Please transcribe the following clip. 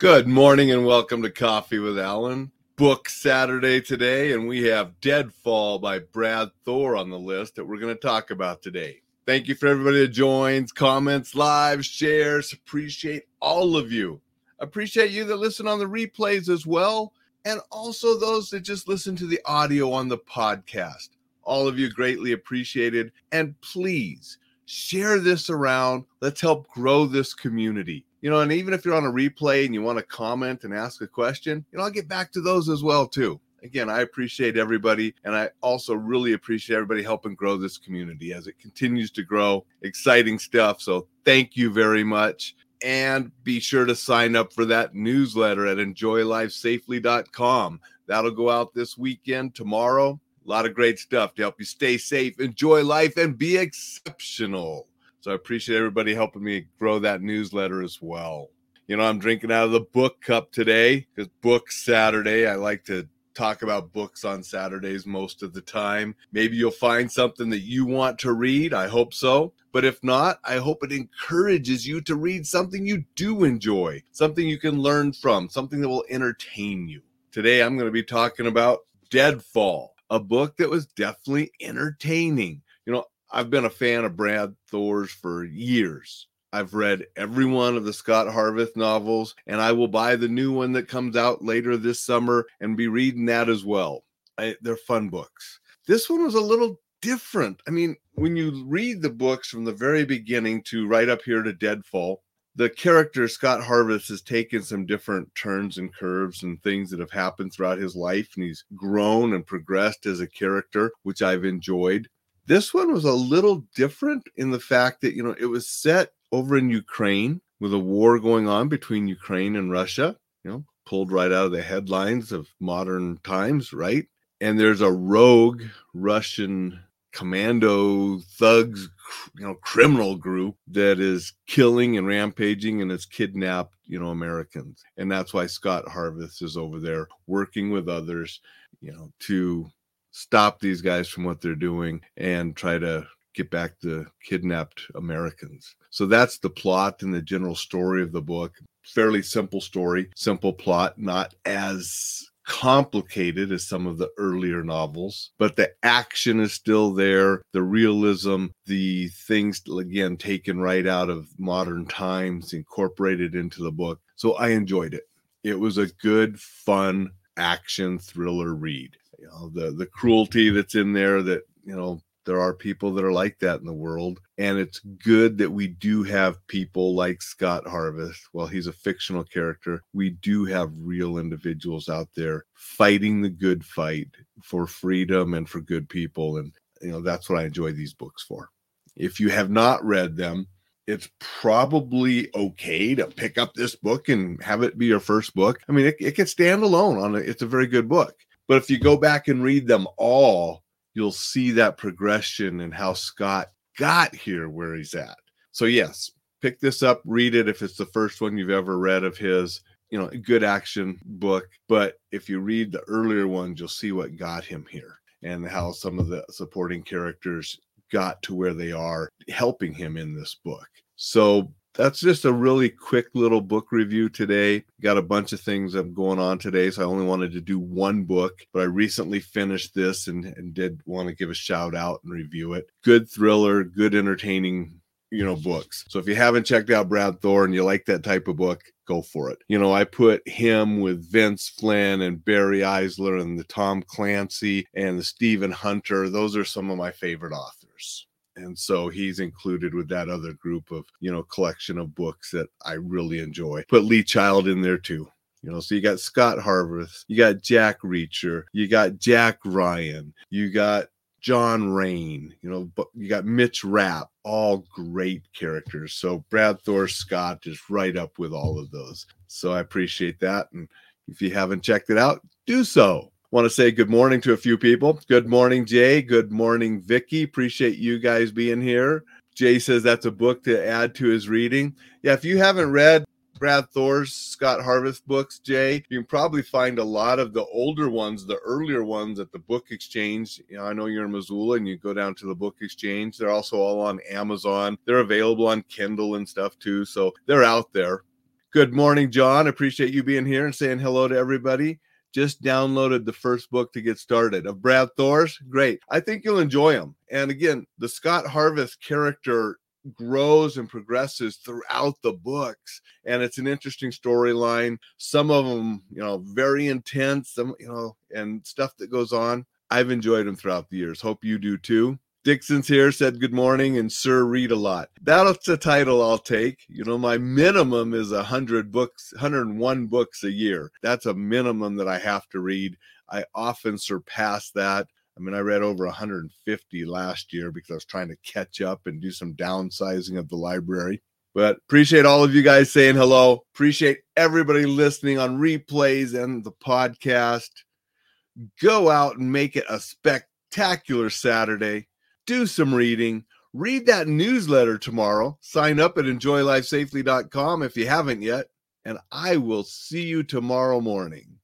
Good morning and welcome to Coffee with Alain. Book Saturday today, and we have Deadfall by Brad Thor on the list that we're going to talk about today. Thank you for everybody that joins, comments, lives, shares. Appreciate all of you. Appreciate you that listen on the replays as well, and also those that just listen to the audio on the podcast. All of you greatly appreciated. And please share this around. Let's help grow this community you know, and even if you're on a replay and you want to comment and ask a question, you know, I'll get back to those as well too. Again, I appreciate everybody, and I also really appreciate everybody helping grow this community as it continues to grow. Exciting stuff. So, thank you very much. And be sure to sign up for that newsletter at enjoylifesafely.com. That'll go out this weekend, tomorrow. A lot of great stuff to help you stay safe, enjoy life, and be exceptional. So I appreciate everybody helping me grow that newsletter as well. You know, I'm drinking out of the book cup today because book Saturday. I like to talk about books on Saturdays most of the time. Maybe you'll find something that you want to read. I hope so. But if not, I hope it encourages you to read something you do enjoy, something you can learn from, something that will entertain you. Today, I'm going to be talking about Deadfall, a book that was definitely entertaining. You know, I've been a fan of Brad Thor's for years. I've read every one of the Scot Harvath novels, and I will buy the new one that comes out later this summer and be reading that as well. I, they're fun books. This one was a little different. I mean, when you read the books from the very beginning to right up here to Deadfall, the character Scot Harvath has taken some different turns and curves and things that have happened throughout his life, and he's grown and progressed as a character, which I've enjoyed. This one was a little different in the fact that, you know, it was set over in Ukraine with a war going on between Ukraine and Russia, you know, pulled right out of the headlines of modern times, right? And there's a rogue Russian commando thugs, you know, criminal group that is killing and rampaging and has kidnapped, you know, Americans. And that's why Scot Harvath is over there working with others, you know, to stop these guys from what they're doing and try to get back the kidnapped Americans. So that's the plot and the general story of the book. Fairly simple story, simple plot, not as complicated as some of the earlier novels, but the action is still there. The realism, the things, again, taken right out of modern times, incorporated into the book. So I enjoyed it. It was a good, fun action thriller read you know the the cruelty that's in there that you know there are people that are like that in the world and it's good that we do have people like Scot Harvath while he's a fictional character we do have real individuals out there fighting the good fight for freedom and for good people and you know that's what I enjoy these books for if you have not read them it's probably okay to pick up this book and have it be your first book. I mean, it, it can stand alone on it. It's a very good book. But if you go back and read them all, you'll see that progression and how Scot got here where he's at. So, yes, pick this up, read it if it's the first one you've ever read of his. You know, good action book. But if you read the earlier ones, you'll see what got him here and how some of the supporting characters got to where they are, helping him in this book. So that's just a really quick little book review today. Got a bunch of things I'm going on today, so I only wanted to do one book, but I recently finished this and, and did want to give a shout out and review it. Good thriller, good entertaining, you know, books. So if you haven't checked out Brad Thor and you like that type of book, go for it. You know, I put him with Vince Flynn and Barry Eisler and the Tom Clancy and the Stephen Hunter. Those are some of my favorite authors and so he's included with that other group of you know collection of books that i really enjoy. Put lee child in there too you know so you got scot harvath you got jack reacher you got jack ryan you got john rain you know but you got mitch rapp all great characters. So brad thor scot is right up with all of those. So i appreciate that and if you haven't checked it out do so want to say good morning to a few people. Good morning, Jay. Good morning, Vicky. Appreciate you guys being here. Jay says that's a book to add to his reading. Yeah, if you haven't read Brad Thor's Scot Harvath books, Jay, you can probably find a lot of the older ones, the earlier ones at the book exchange. You know, I know you're in Missoula and you go down to the book exchange. They're also all on Amazon. They're available on Kindle and stuff too. So they're out there Good morning, John. Appreciate you being here and saying hello to everybody. Just downloaded the first book to get started of Brad Thor's. Great. I think you'll enjoy them. And again, the Scot Harvath character grows and progresses throughout the books and it's an interesting storyline some of them you know very intense some you know and stuff that goes on i've enjoyed them throughout the years hope you do too Dixon's here said good morning and sir read a lot. That's a title I'll take. You know, my minimum is a hundred books, 101 books a year. That's a minimum that I have to read. I often surpass that. I mean, I read over 150 last year because I was trying to catch up and do some downsizing of the library. But appreciate all of you guys saying hello. Appreciate everybody listening on replays and the podcast. Go out and make it a spectacular Saturday. Do some reading. Read that newsletter tomorrow. Sign up at enjoylifesafely.com if you haven't yet. And I will see you tomorrow morning.